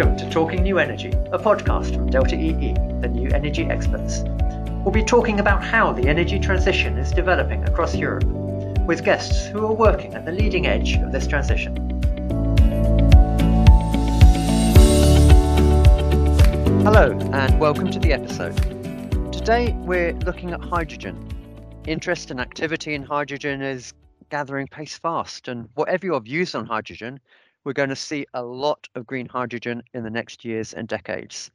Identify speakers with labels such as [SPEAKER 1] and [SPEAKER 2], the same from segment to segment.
[SPEAKER 1] Welcome to Talking New Energy, a podcast from Delta EE, the new energy experts. We'll be talking about how the energy transition is developing across Europe, with guests who are working at the leading edge of this transition. Hello, and welcome to the episode. Today we're looking at hydrogen. Interest and activity in hydrogen is gathering pace fast, and whatever your views on hydrogen, we're going to see a lot of green hydrogen in the next years and decades.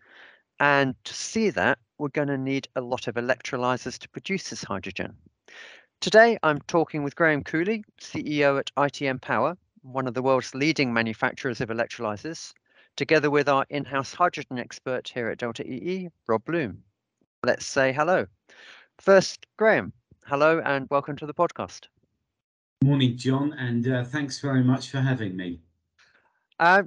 [SPEAKER 1] And to see that, we're going to need a lot of electrolyzers to produce this hydrogen. Today, I'm talking with Graham Cooley, CEO at ITM Power, one of the world's leading manufacturers of electrolyzers, together with our in house hydrogen expert here at Delta EE, Rob Bloom. Let's say hello. First, Graham, hello and welcome to the podcast.
[SPEAKER 2] Morning, John, and uh, thanks very much for having me.
[SPEAKER 1] Uh,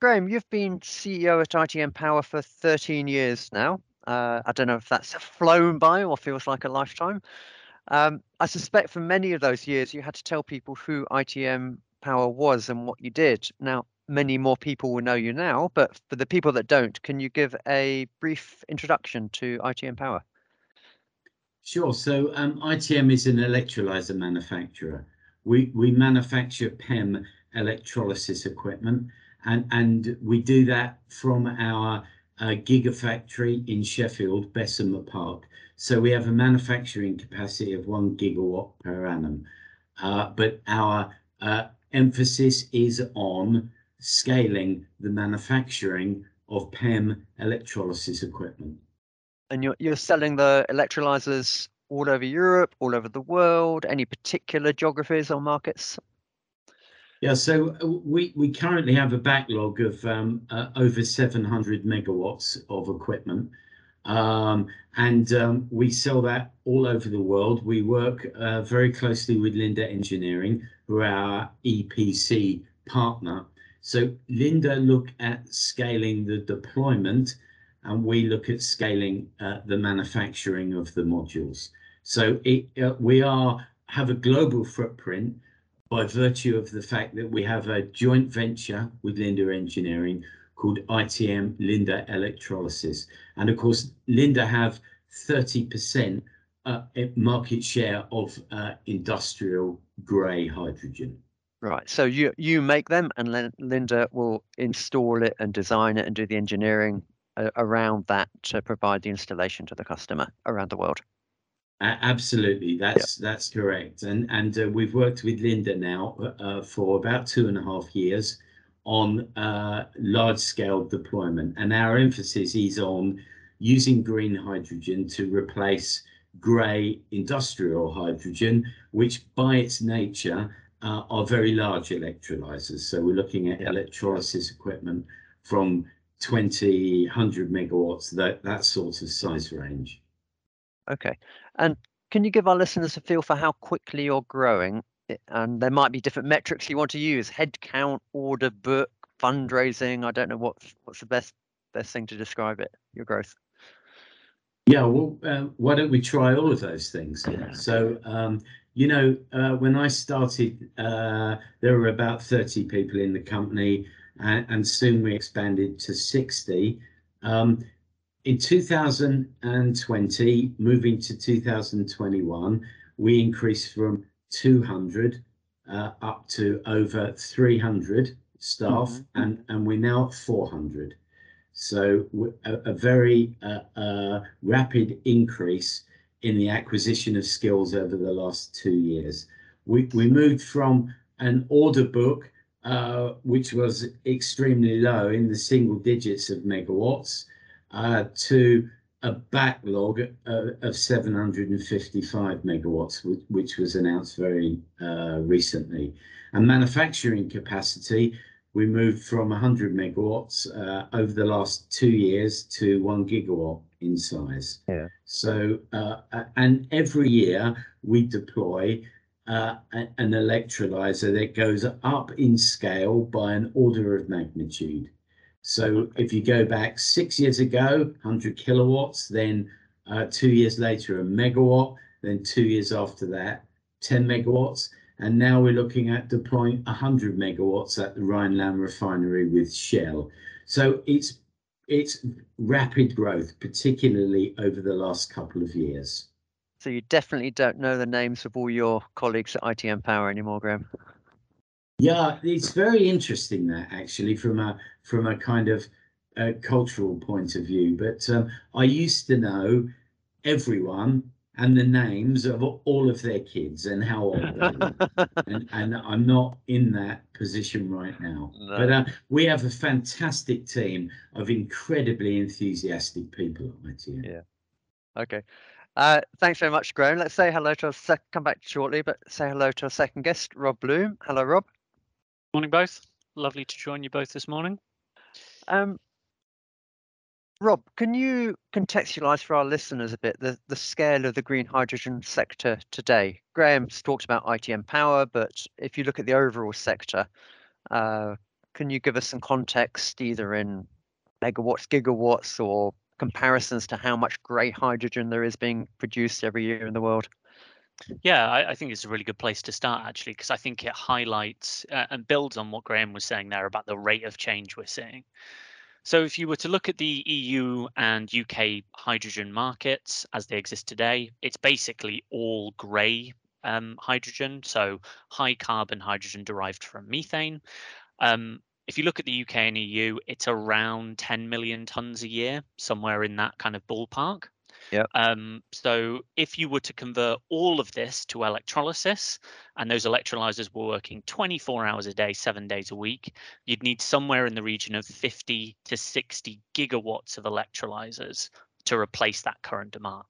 [SPEAKER 1] Graham, you've been CEO at ITM Power for 13 years now. Uh, I don't know if that's flown by or feels like a lifetime. Um, I suspect for many of those years you had to tell people who ITM Power was and what you did. Now, many more people will know you now, but for the people that don't, can you give a brief introduction to ITM Power?
[SPEAKER 2] Sure. So um, ITM is an electrolyzer manufacturer. We we manufacture PEM electrolysis equipment, and and we do that from our uh, gigafactory in Sheffield, Bessemer Park. So we have a manufacturing capacity of one gigawatt per annum, uh, but our uh, emphasis is on scaling the manufacturing of PEM electrolysis equipment.
[SPEAKER 1] And you're you're selling the electrolyzers all over Europe, all over the world. Any particular geographies or markets?
[SPEAKER 2] Yeah, so uh, we, we currently have a backlog of um, uh, over 700 megawatts of equipment. Um, and um, we sell that all over the world. We work uh, very closely with Linde Engineering, who are our EPC partner. So Linde look at scaling the deployment, and we look at scaling uh, the manufacturing of the modules. So it, uh, we are have a global footprint by virtue of the fact that we have a joint venture with Linde Engineering called ITM Linde Electrolysis. And of course, Linde have 30% uh, market share of uh, industrial grey hydrogen.
[SPEAKER 1] Right. So you you make them, and Linde will install it and design it and do the engineering uh, around that to provide the installation to the customer around the world.
[SPEAKER 2] Absolutely, that's yep. that's correct, and and uh, we've worked with Linde now uh, for about two and a half years on uh, large scale deployment, and our emphasis is on using green hydrogen to replace grey industrial hydrogen, which by its nature uh, are very large electrolyzers. So we're looking at electrolysis equipment from 20, 100 megawatts, that that sort of size range.
[SPEAKER 1] Okay. And can you give our listeners a feel for how quickly you're growing? And there might be different metrics you want to use: headcount, order book, fundraising. I don't know what what's the best best thing to describe it. Your growth.
[SPEAKER 2] Yeah, well, uh, why don't we try all of those things? Yeah. So, um, you know, uh, when I started, uh, there were about 30 people in the company, and, and soon we expanded to 60. Um, in 2020, moving to 2021, we increased from 200 uh, up to over 300 staff, mm-hmm. and, and we're now at 400. So a, a very uh, uh, rapid increase in the acquisition of skills over the last two years. We, we moved from an order book, uh, which was extremely low in the single digits of megawatts, uh, to a backlog uh, of 755 megawatts, which, which was announced very uh, recently. And manufacturing capacity, we moved from 100 megawatts uh, over the last two years to one gigawatt in size. Yeah. So, uh, and every year we deploy uh, an electrolyzer that goes up in scale by an order of magnitude. So if you go back six years ago, 100 kilowatts, then uh, two years later, a megawatt, then two years after that, 10 megawatts. And now we're looking at deploying 100 megawatts at the Rhineland refinery with Shell. So it's it's rapid growth, particularly over the last couple of years.
[SPEAKER 1] So you definitely don't know the names of all your colleagues at ITM Power anymore, Graham.
[SPEAKER 2] Yeah, it's very interesting that actually from a from a kind of a cultural point of view. But um, I used to know everyone and the names of all of their kids and how old they were. and, and I'm not in that position right now. No. But uh, we have a fantastic team of incredibly enthusiastic people at ITM.
[SPEAKER 1] Yeah. Okay. Uh, thanks very much, Graham. Let's say hello to our sec- come back shortly, but say hello to our second guest, Rob Bloom. Hello, Rob.
[SPEAKER 3] Morning, both. Lovely to join you both this morning.
[SPEAKER 1] Um, Rob, can you contextualize for our listeners a bit the, the scale of the green hydrogen sector today? Graham's talked about ITM Power, but if you look at the overall sector, uh, can you give us some context either in megawatts, gigawatts, or comparisons to how much grey hydrogen there is being produced every year in the world?
[SPEAKER 3] Yeah, I, I, think it's a really good place to start actually, because I think it highlights uh, and builds on what Graham was saying there about the rate of change we're seeing. So if you were to look at the EU and UK hydrogen markets as they exist today, it's basically all grey um, hydrogen, so high carbon hydrogen derived from methane. Um, if you look at the UK and EU, it's around 10 million tons a year, somewhere in that kind of ballpark.
[SPEAKER 1] Yeah.
[SPEAKER 3] Um, so if you were to convert all of this to electrolysis, and those electrolyzers were working 24 hours a day, seven days a week, you'd need somewhere in the region of 50 to 60 gigawatts of electrolyzers to replace that current demand.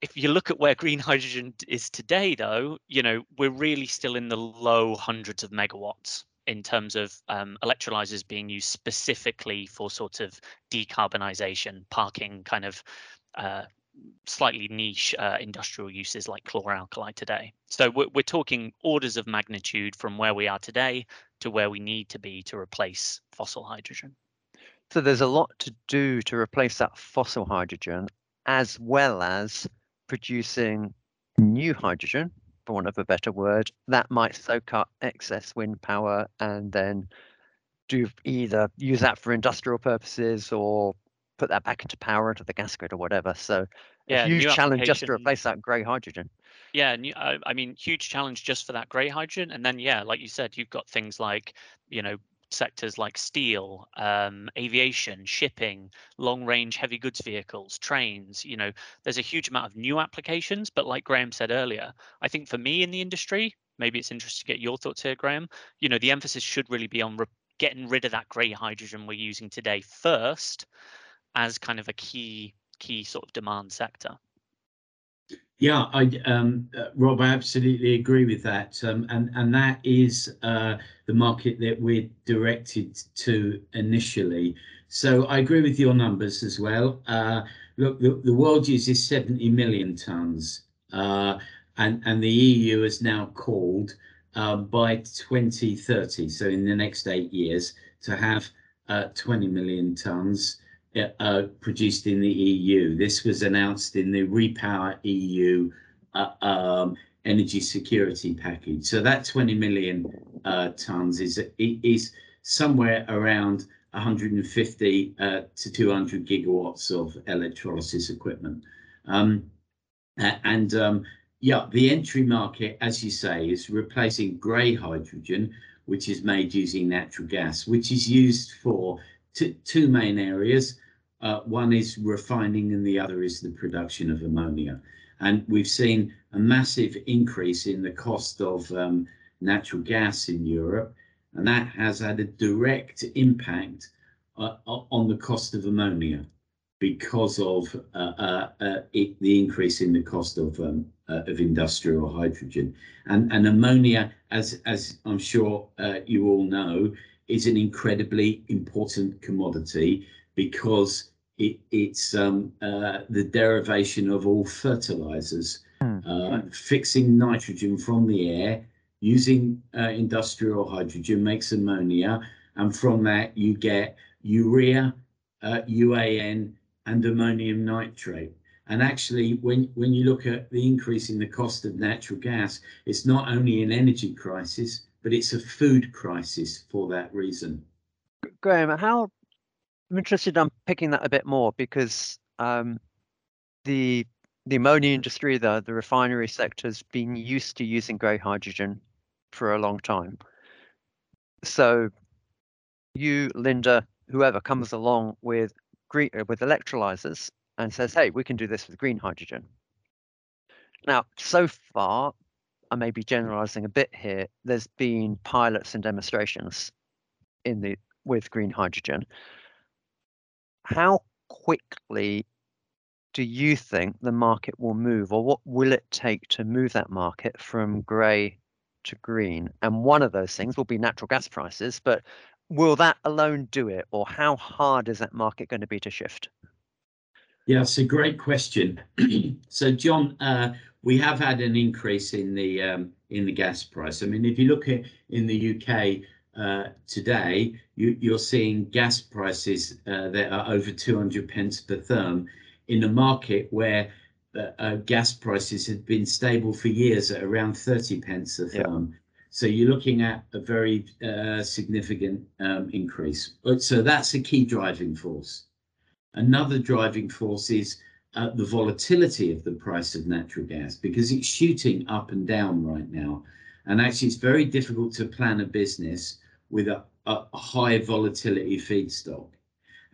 [SPEAKER 3] If you look at where green hydrogen is today, though, you know, we're really still in the low hundreds of megawatts in terms of um, electrolyzers being used specifically for sort of decarbonisation, parking kind of uh, slightly niche uh, industrial uses like chloralkali today. So we're, we're talking orders of magnitude from where we are today to where we need to be to replace fossil hydrogen.
[SPEAKER 1] So there's a lot to do to replace that fossil hydrogen as well as producing new hydrogen for want of a better word, that might soak up excess wind power and then do either use that for industrial purposes or put that back into power into the gas grid or whatever. So yeah, huge challenge just to replace that grey hydrogen.
[SPEAKER 3] Yeah, new, uh, I mean, huge challenge just for that grey hydrogen. And then, yeah, like you said, you've got things like, you know, sectors like steel, um, aviation, shipping, long range heavy goods vehicles, trains. You know, there's a huge amount of new applications. But like Graham said earlier, I think for me in the industry, maybe it's interesting to get your thoughts here, Graham. You know, the emphasis should really be on re- getting rid of that grey hydrogen we're using today first as kind of a key key sort of demand sector.
[SPEAKER 2] Yeah, I, um, uh, Rob, I absolutely agree with that, um, and and that is uh, the market that we're directed to initially. So I agree with your numbers as well. Uh, look, the, the, world uses 70 million tons, uh, and and the EU has now called uh, by 2030, so in the next eight years, to have uh, 20 million tons uh, produced in the EU. This was announced in the Repower EU uh, um, energy security package. So that 20 million uh, tons is is somewhere around 150 uh, to 200 gigawatts of electrolysis equipment. Um, and um, yeah, the entry market, as you say, is replacing grey hydrogen, which is made using natural gas, which is used for two main areas. Uh, one is refining and the other is the production of ammonia. And we've seen a massive increase in the cost of um, natural gas in Europe, and that has had a direct impact uh, on the cost of ammonia because of uh, uh, uh it, the increase in the cost of um, uh, of industrial hydrogen. And, and ammonia, as as I'm sure you all know, is an incredibly important commodity because it, it's um, uh, the derivation of all fertilizers, mm. uh, fixing nitrogen from the air, using uh, industrial hydrogen makes ammonia, and from that you get urea, UAN, uh, and ammonium nitrate. And actually, when, when you look at the increase in the cost of natural gas, it's not only an energy crisis, but it's a food crisis for that reason.
[SPEAKER 1] Graham, how I'm interested. I'm picking that a bit more because um, the the ammonia industry, the the refinery sector, has been used to using grey hydrogen for a long time. So, you, Linde, whoever comes along with green uh, with electrolyzers and says, "Hey, we can do this with green hydrogen." Now, so far, I may be generalizing a bit here. There's been pilots and demonstrations in the with green hydrogen. How quickly do you think the market will move, or what will it take to move that market from grey to green? And one of those things will be natural gas prices, but will that alone do it, or how hard is that market going to be to shift?
[SPEAKER 2] Yeah, it's a great question. so, John, uh, we have had an increase in the um, in the gas price. I mean, if you look at in the UK uh, today, you, you're seeing gas prices uh, that are over 200 pence per therm in a market where uh, uh, gas prices had been stable for years at around 30 pence a therm. Yeah. So you're looking at a very uh, significant um, increase. So that's a key driving force. Another driving force is uh, the volatility of the price of natural gas because it's shooting up and down right now. And actually, it's very difficult to plan a business with a, a high volatility feedstock.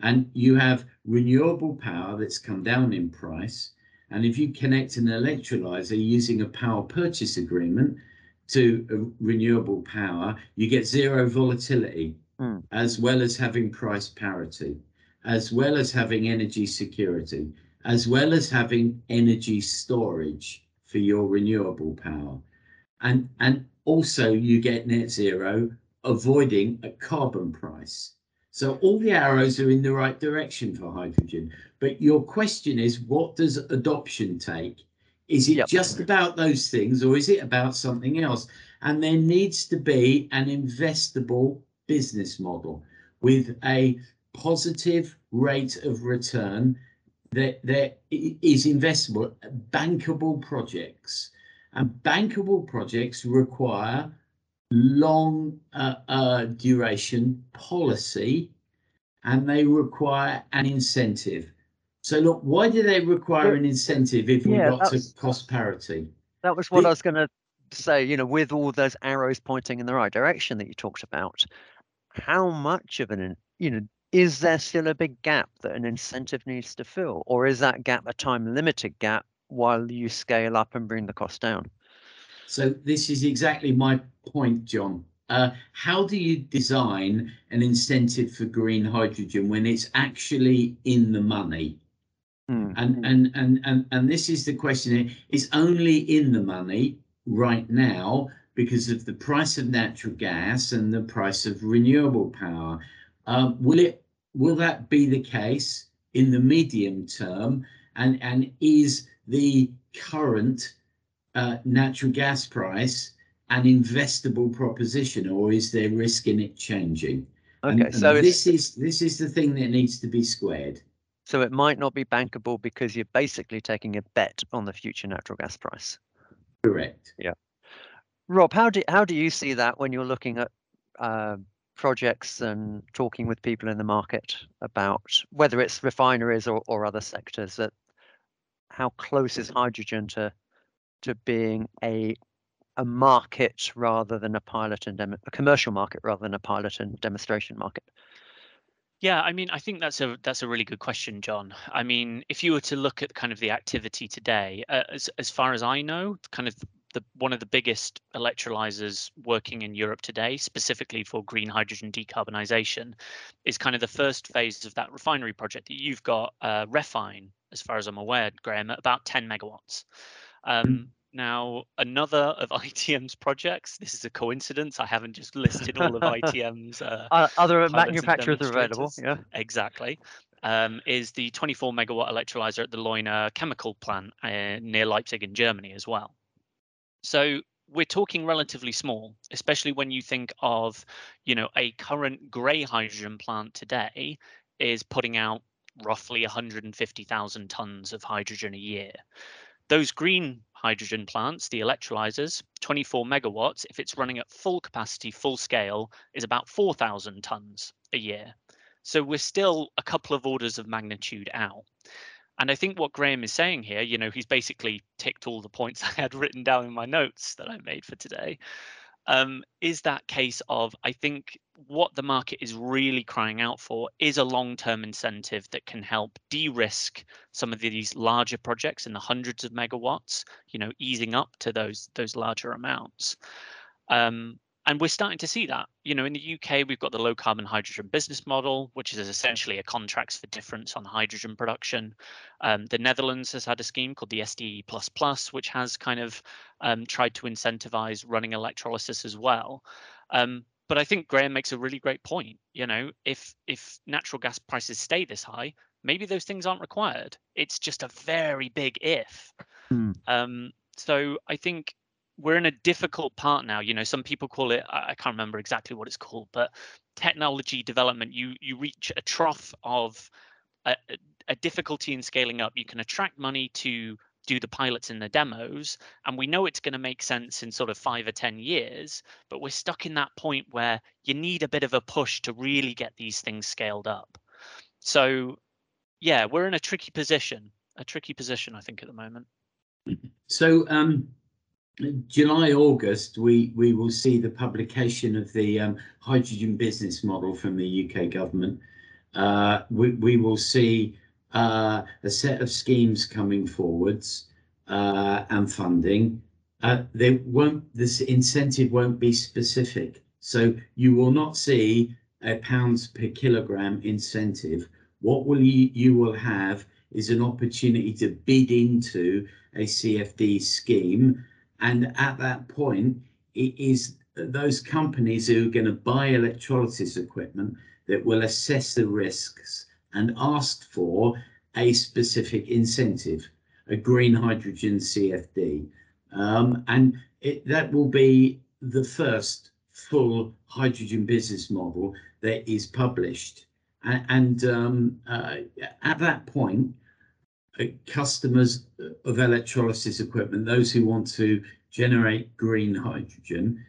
[SPEAKER 2] And you have renewable power that's come down in price. And if you connect an electrolyzer using a power purchase agreement to renewable power, you get zero volatility, mm. as well as having price parity, as well as having energy security, as well as having energy storage for your renewable power. And, and also you get net zero, avoiding a carbon price. So all the arrows are in the right direction for hydrogen. But your question is, what does adoption take? Is it yep. just about those things or is it about something else? And there needs to be an investable business model with a positive rate of return that there is investable, bankable projects. And bankable projects require long uh, uh, duration policy and they require an incentive. So look, why do they require an incentive if we yeah, got to cost parity?
[SPEAKER 1] That was what the, I was going to say. You know, with all those arrows pointing in the right direction that you talked about, how much of an you know is there still a big gap that an incentive needs to fill, or is that gap a time limited gap while you scale up and bring the cost down?
[SPEAKER 2] So this is exactly my point, John. Uh, how do you design an incentive for green hydrogen when it's actually in the money? Mm. And, and and and and this is the question. It's only in the money right now because of the price of natural gas and the price of renewable power. Um, will it will that be the case in the medium term? And and is the current uh, natural gas price an investable proposition, or is there risk in it changing? Okay, and, so and this is this is the thing that needs to be squared.
[SPEAKER 1] So it might not be bankable because you're basically taking a bet on the future natural gas price.
[SPEAKER 2] Correct.
[SPEAKER 1] Yeah. Rob, how do how do you see that when you're looking at uh, projects and talking with people in the market about whether it's refineries or, or other sectors that how close is hydrogen to to being a a market rather than a pilot and dem- a commercial market rather than a pilot and demonstration market?
[SPEAKER 3] Yeah, I mean, I think that's a that's a really good question, John. I mean, if you were to look at kind of the activity today, uh, as as far as I know, kind of the one of the biggest electrolyzers working in Europe today, specifically for green hydrogen decarbonisation, is kind of the first phase of that refinery project that you've got, uh, REFHYNE, as far as I'm aware, Graham, at about 10 megawatts. Um, now, another of ITM's projects, this is a coincidence. I haven't just listed all of ITM's. Uh,
[SPEAKER 1] uh, other manufacturers are available. Yeah.
[SPEAKER 3] Exactly. Um, is the 24 megawatt electrolyzer at the Leuna chemical plant uh, near Leipzig in Germany as well. So we're talking relatively small, especially when you think of, you know, a current grey hydrogen plant today is putting out roughly 150,000 tons of hydrogen a year those green hydrogen plants, the electrolyzers, 24 megawatts, if it's running at full capacity, full scale, is about 4,000 tons a year. So we're still a couple of orders of magnitude out. And I think what Graham is saying here, you know, he's basically ticked all the points I had written down in my notes that I made for today, um, is that case of I think what the market is really crying out for is a long-term incentive that can help de-risk some of these larger projects in the hundreds of megawatts, you know, easing up to those those larger amounts. Um, and we're starting to see that. You know, in the UK, we've got the low carbon hydrogen business model, which is essentially a contracts for difference on hydrogen production. Um, the Netherlands has had a scheme called the SDE++, which has kind of um, tried to incentivize running electrolysis as well. Um, but I think Graham makes a really great point. You know, if if natural gas prices stay this high, maybe those things aren't required. It's just a very big if. Um, so I think we're in a difficult part now. You know, some people call it I can't remember exactly what it's called, but technology development. You you reach a trough of a, a difficulty in scaling up. You can attract money to do the pilots and the demos, and we know it's going to make sense in sort of five or ten years. But we're stuck in that point where you need a bit of a push to really get these things scaled up. So, yeah, we're in a tricky position. A tricky position, I think, at the moment.
[SPEAKER 2] So, um, July, August, we, we will see the publication of the um, hydrogen business model from the UK government. Uh, we, we will see uh, a set of schemes coming forwards uh, and funding. Uh, they won't, this incentive won't be specific. So you will not see a pounds per kilogram incentive. What will you, you will have is an opportunity to bid into a CFD scheme and at that point, it is those companies who are going to buy electrolysis equipment that will assess the risks and ask for a specific incentive, a green hydrogen CFD. Um, and it, that will be the first full hydrogen business model that is published. And, and um, uh, at that point, customers of electrolysis equipment, those who want to generate green hydrogen,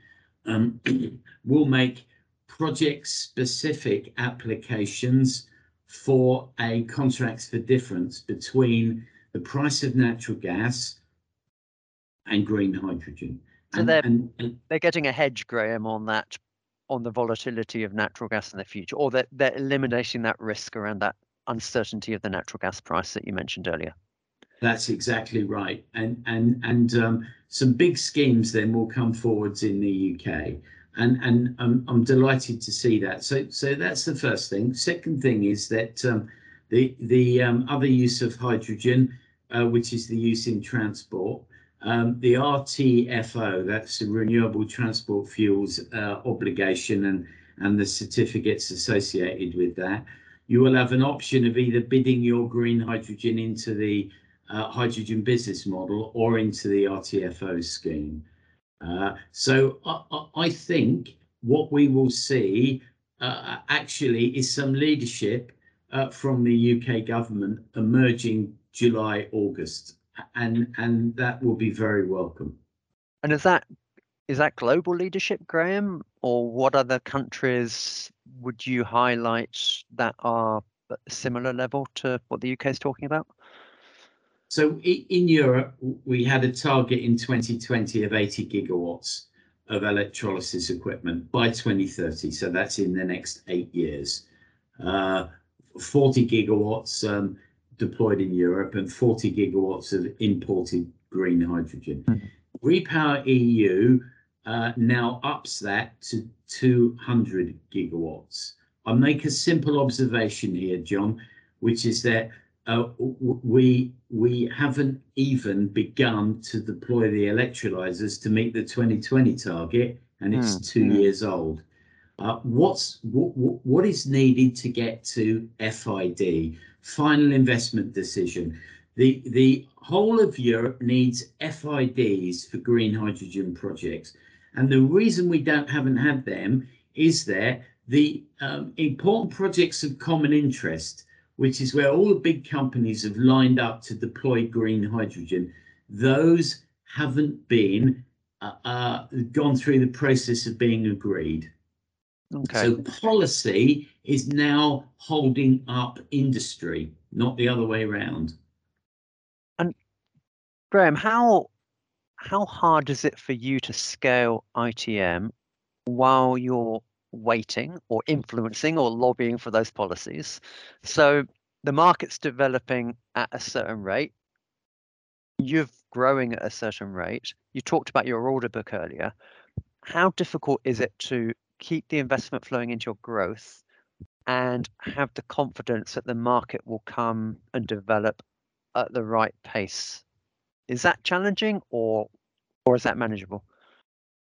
[SPEAKER 2] um, will make project-specific applications for a contracts for difference between the price of natural gas and green hydrogen.
[SPEAKER 1] So and, they're, and, and, they're getting a hedge, Graham, on that, on the volatility of natural gas in the future, or they're, they're eliminating that risk around that uncertainty of the natural gas price that you mentioned earlier.
[SPEAKER 2] That's exactly right, and and and um, some big schemes then will come forwards in the UK, and and um, I'm delighted to see that. So so that's the first thing. Second thing is that um, the the um, other use of hydrogen, uh, which is the use in transport, um, the RTFO, that's the Renewable Transport Fuels uh, obligation, and and the certificates associated with that you will have an option of either bidding your green hydrogen into the uh, hydrogen business model or into the RTFO scheme. Uh, so I, I, think what we will see uh, actually is some leadership uh, from the UK government emerging July, August, and and that will be very welcome.
[SPEAKER 1] And is that is that global leadership, Graham, or what other countries would you highlight that are similar level to what the UK is talking about?
[SPEAKER 2] So in Europe, we had a target in 2020 of 80 gigawatts of electrolysis equipment by 2030. So that's in the next eight years. Uh, 40 gigawatts um, deployed in Europe and 40 gigawatts of imported green hydrogen. Mm-hmm. Repower EU uh, now ups that to 200 gigawatts. I'll make a simple observation here, John, which is that uh, we we haven't even begun to deploy the electrolyzers to meet the 2020 target, and it's mm, two years old. Uh, what's what, what is needed to get to FID, final investment decision? The the whole of Europe needs FIDs for green hydrogen projects. And the reason we don't haven't had them is that the um, important projects of common interest, which is where all the big companies have lined up to deploy green hydrogen, those haven't been uh, uh, gone through the process of being agreed.
[SPEAKER 1] Okay.
[SPEAKER 2] So policy is now holding up industry, not the other way around.
[SPEAKER 1] And Graham, how how hard is it for you to scale ITM while you're waiting or influencing or lobbying for those policies? So the market's developing at a certain rate. You're growing at a certain rate. You talked about your order book earlier. How difficult is it to keep the investment flowing into your growth and have the confidence that the market will come and develop at the right pace? Is that challenging or or is that manageable?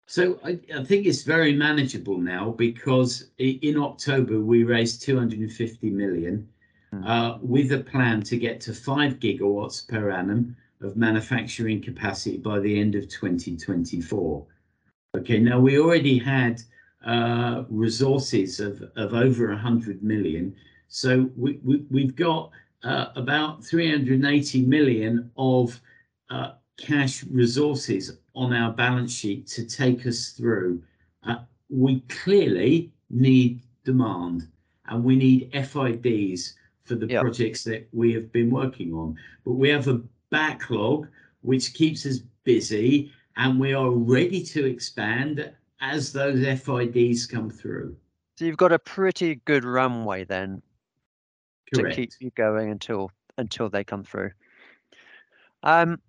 [SPEAKER 2] So I, I think it's very manageable now because in October we raised 250 million
[SPEAKER 1] Hmm.
[SPEAKER 2] uh, with a plan to get to five gigawatts per annum of manufacturing capacity by the end of 2024. Okay, now we already had uh, resources of, of over 100 million. So we, we, we've got uh, about 380 million of uh, cash resources on our balance sheet to take us through. Uh, we clearly need demand and we need FIDs for the
[SPEAKER 1] Yep.
[SPEAKER 2] projects that we have been working on. But we have a backlog which keeps us busy and we are ready to expand as those FIDs come through.
[SPEAKER 1] So you've got a pretty good runway then to keep you going until until they come through. Um,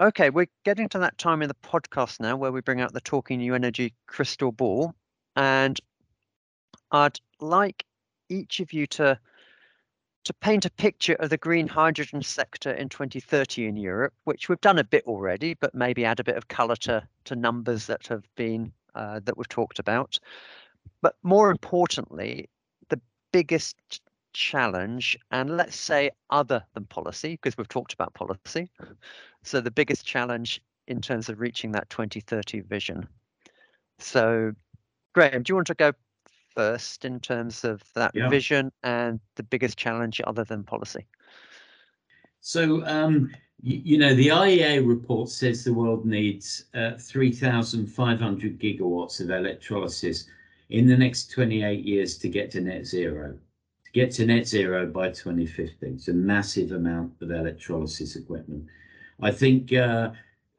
[SPEAKER 1] okay, we're getting to that time in the podcast now where we bring out the Talking New Energy crystal ball, and I'd like each of you to to paint a picture of the green hydrogen sector in 2030 in Europe, which we've done a bit already, but maybe add a bit of colour to to numbers that have been uh, that we've talked about. But more importantly, the biggest challenge, and let's say other than policy, because we've talked about policy. So the biggest challenge in terms of reaching that 2030 vision. So, Graham, do you want to go first in terms of that
[SPEAKER 2] Yeah.
[SPEAKER 1] vision and the biggest challenge other than policy?
[SPEAKER 2] So, um, you, you know, the IEA report says the world needs uh, 3,500 gigawatts of electrolysis in the next 28 years to get to net zero. To get to net zero by 2050, it's a massive amount of electrolysis equipment. I think uh,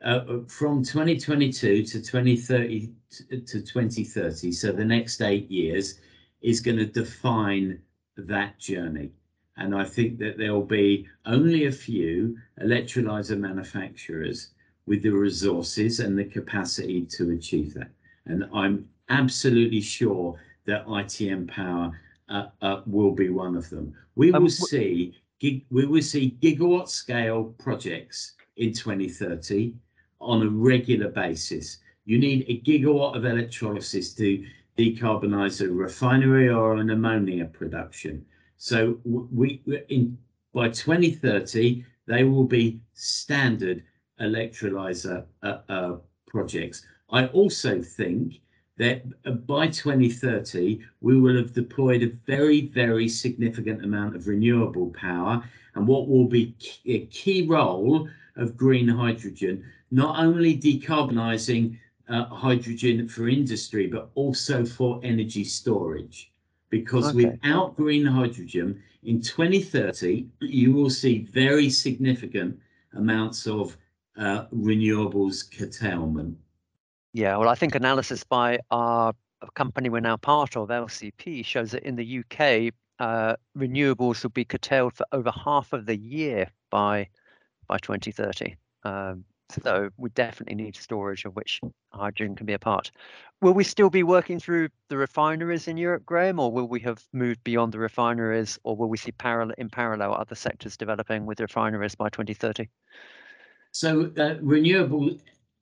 [SPEAKER 2] uh, from 2022 to 2030 to 2030, so the next eight years, is going to define that journey. And I think that there will be only a few electrolyzer manufacturers with the resources and the capacity to achieve that. And I'm absolutely sure that ITM Power uh, uh, will be one of them. We
[SPEAKER 1] Um,
[SPEAKER 2] will see gig, we will see gigawatt scale projects in 2030 on a regular basis. You need a gigawatt of electrolysis to decarbonize a refinery or an ammonia production. So we we- in by 2030 they will be standard electrolyzer uh, uh, projects. I also think that by 2030 we will have deployed a very very significant amount of renewable power. And what will be a key role of green hydrogen not only decarbonizing uh, hydrogen for industry but also for energy storage. Because
[SPEAKER 1] Okay.
[SPEAKER 2] without green hydrogen in 2030 you will see very significant amounts of uh, renewables curtailment
[SPEAKER 1] Yeah, well, I think analysis by our company we're now part of, LCP, shows that in the UK, uh, renewables will be curtailed for over half of the year by by 2030. Um, so we definitely need storage of which hydrogen can be a part. Will we still be working through the refineries in Europe, Graham, or will we have moved beyond the refineries, or will we see parallel in parallel other sectors developing with refineries by 2030?
[SPEAKER 2] So, uh, renewable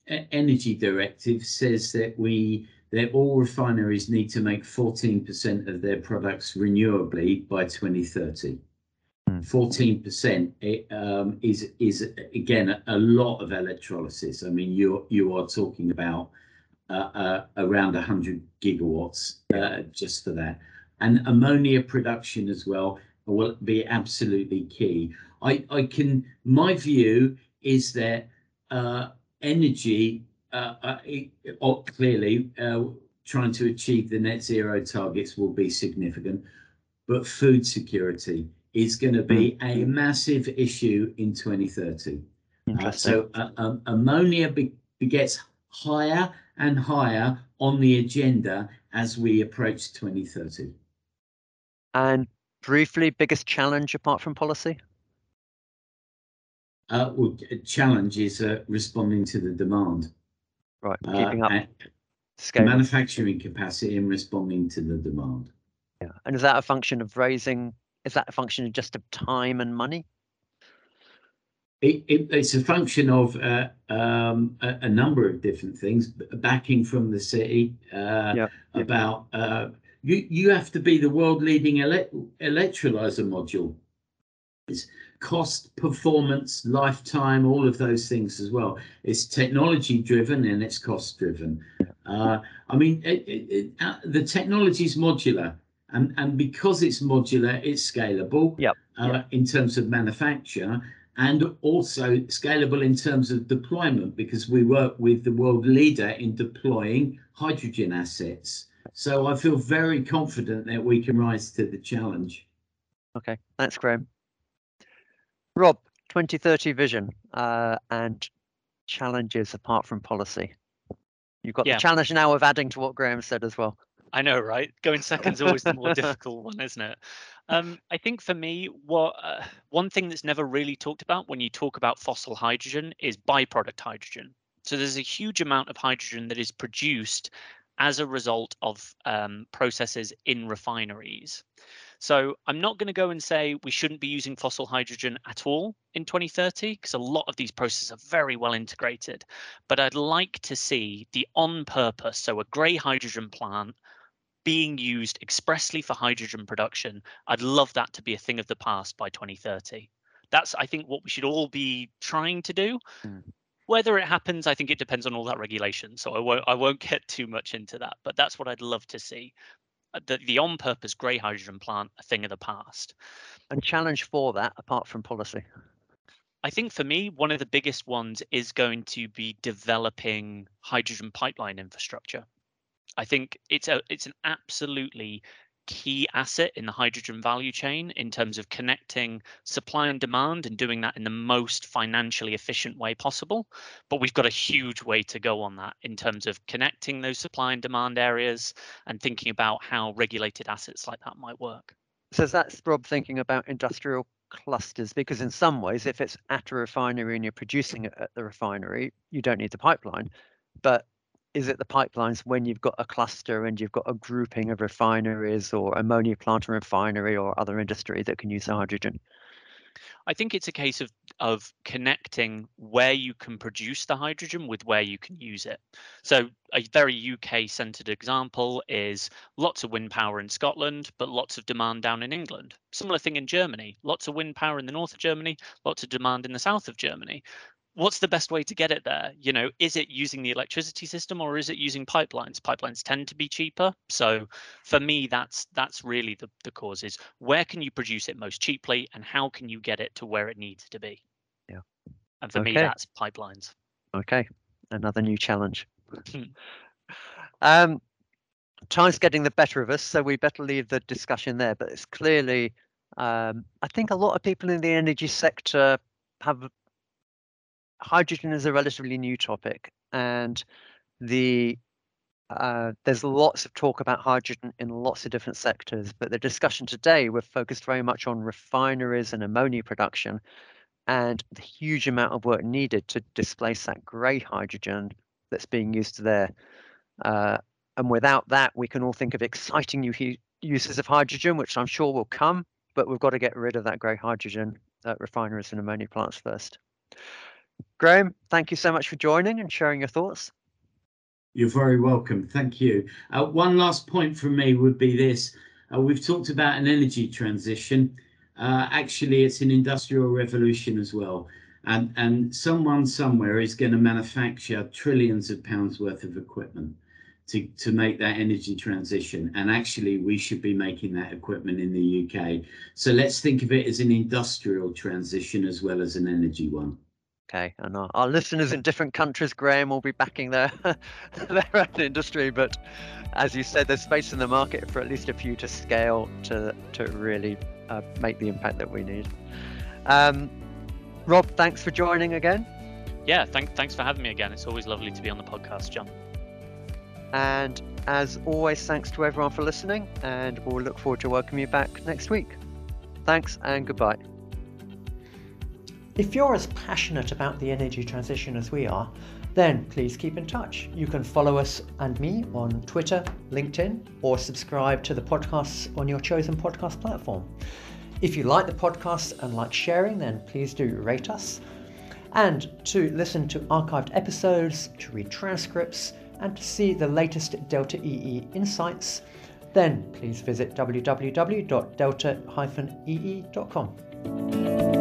[SPEAKER 2] energy directive says that we that all refineries need to make 14% of their products renewably by 2030.
[SPEAKER 1] Hmm.
[SPEAKER 2] 14% it, um, is is again a, a lot of electrolysis. I mean, you you are talking about uh, uh, around 100 gigawatts uh, just for that, and ammonia production as well will be absolutely key. I I can my view is that uh, energy, uh, uh, clearly, uh, trying to achieve the net zero targets will be significant, but food security is going to be mm. a massive issue in 2030. Uh, so uh, um, ammonia be begets higher and higher on the agenda as we approach 2030.
[SPEAKER 1] And briefly, biggest challenge apart from policy?
[SPEAKER 2] Uh, well, challenge is uh, responding to the demand.
[SPEAKER 1] Right, uh, keeping up.
[SPEAKER 2] Manufacturing capacity and responding to the demand.
[SPEAKER 1] Yeah, and is that a function of raising? Is that a function of just of time and money?
[SPEAKER 2] It, it, it's a function of uh, um, a, a, number of different things. Backing from the city, uh, yep. about uh, you. You have to be the world leading ele electrolyzer module. It's cost, performance, lifetime, all of those things as well. It's technology driven and it's cost driven. Uh, I mean, it, uh, the technology is modular. And, and because it's modular, it's scalable
[SPEAKER 1] yep.
[SPEAKER 2] Uh, yep. in terms of manufacture and also scalable in terms of deployment because we work with the world leader in deploying hydrogen assets. So I feel very confident that we can rise to the challenge.
[SPEAKER 1] Okay, thanks, Graham. Rob, 2030 vision uh, and challenges apart from policy. You've got yeah. the challenge now of adding to what Graham said as well.
[SPEAKER 3] I know, right? Going second is always the more difficult one, isn't it? Um, I think for me, what uh, one thing that's never really talked about when you talk about fossil hydrogen is byproduct hydrogen. So there's a huge amount of hydrogen that is produced as a result of um, processes in refineries. So I'm not going to go and say we shouldn't be using fossil hydrogen at all in 2030 because a lot of these processes are very well integrated. But I'd like to see the on purpose, so a grey hydrogen plant being used expressly for hydrogen production. I'd love that to be a thing of the past by 2030. That's, I think, what we should all be trying to do. Mm. Whether it happens, I think it depends on all that regulation. So I won't, I won't get too much into that. But that's what I'd love to see. Uh, the, the on-purpose grey hydrogen plant, a thing of the past.
[SPEAKER 1] And challenge for that, apart from policy.
[SPEAKER 3] I think for me, one of the biggest ones is going to be developing hydrogen pipeline infrastructure. I think it's a it's an absolutely key asset in the hydrogen value chain in terms of connecting supply and demand and doing that in the most financially efficient way possible. But we've got a huge way to go on that in terms of connecting those supply and demand areas and thinking about how regulated assets like that might work.
[SPEAKER 1] So that's Rob thinking about industrial clusters because in some ways if it's at a refinery and you're producing it at the refinery you don't need the pipeline but is it the pipelines when you've got a cluster and you've got a grouping of refineries or ammonia plant and refinery or other industry that can use hydrogen?
[SPEAKER 3] I think it's a case of of connecting where you can produce the hydrogen with where you can use it. So a very UK centered example is lots of wind power in Scotland, but lots of demand down in England. Similar thing in Germany, lots of wind power in the north of Germany, lots of demand in the south of Germany what's the best way to get it there? You know is it using the electricity system or is it using pipelines? Pipelines tend to be cheaper. So for me that's that's really the, the cause is where can you produce it most cheaply and how can you get it to where it needs to be?
[SPEAKER 1] Yeah.
[SPEAKER 3] And for okay. me that's pipelines.
[SPEAKER 1] Okay. Another new challenge. Hmm. um time's getting the better of us so we better leave the discussion there. But it's clearly um, i think a lot of people in the energy sector have hydrogen is a relatively new topic, and the uh, there's lots of talk about hydrogen in lots of different sectors, but the discussion today we're focused very much on refineries and ammonia production and the huge amount of work needed to displace that grey hydrogen that's being used there. Uh, and without that, we can all think of exciting new uses of hydrogen, which I'm sure will come, but we've got to get rid of that grey hydrogen at refineries and ammonia plants first. Graham, thank you so much for joining and sharing your thoughts.
[SPEAKER 2] You're very welcome. Thank you. Uh, one last point from me would be this. Uh, we've talked about an energy transition. Uh, actually, it's an industrial revolution as well. And, and someone somewhere is going to manufacture trillions of pounds worth of equipment to, to make that energy transition. And actually, we should be making that equipment in the UK. So let's think of it as an industrial transition as well as an energy one.
[SPEAKER 4] Okay, and our, our listeners in different countries, Graham, will be backing their their own industry, but as you said, there's space in the market for at least a few to scale to to really uh, make the impact that we need. Um, Rob, thanks for joining again.
[SPEAKER 3] Yeah, thank, thanks for having me again. It's always lovely to be on the podcast, John.
[SPEAKER 4] And as always, thanks to everyone for listening, and we'll look forward to welcoming you back next week. Thanks and goodbye.
[SPEAKER 1] If you're as passionate about the energy transition as we are, then please keep in touch. You can follow us and me on Twitter, LinkedIn, or subscribe to the podcasts on your chosen podcast platform. If you like the podcast and like sharing, then please do rate us. And to listen to archived episodes, to read transcripts, and to see the latest Delta EE insights, then please visit www.delta-ee.com.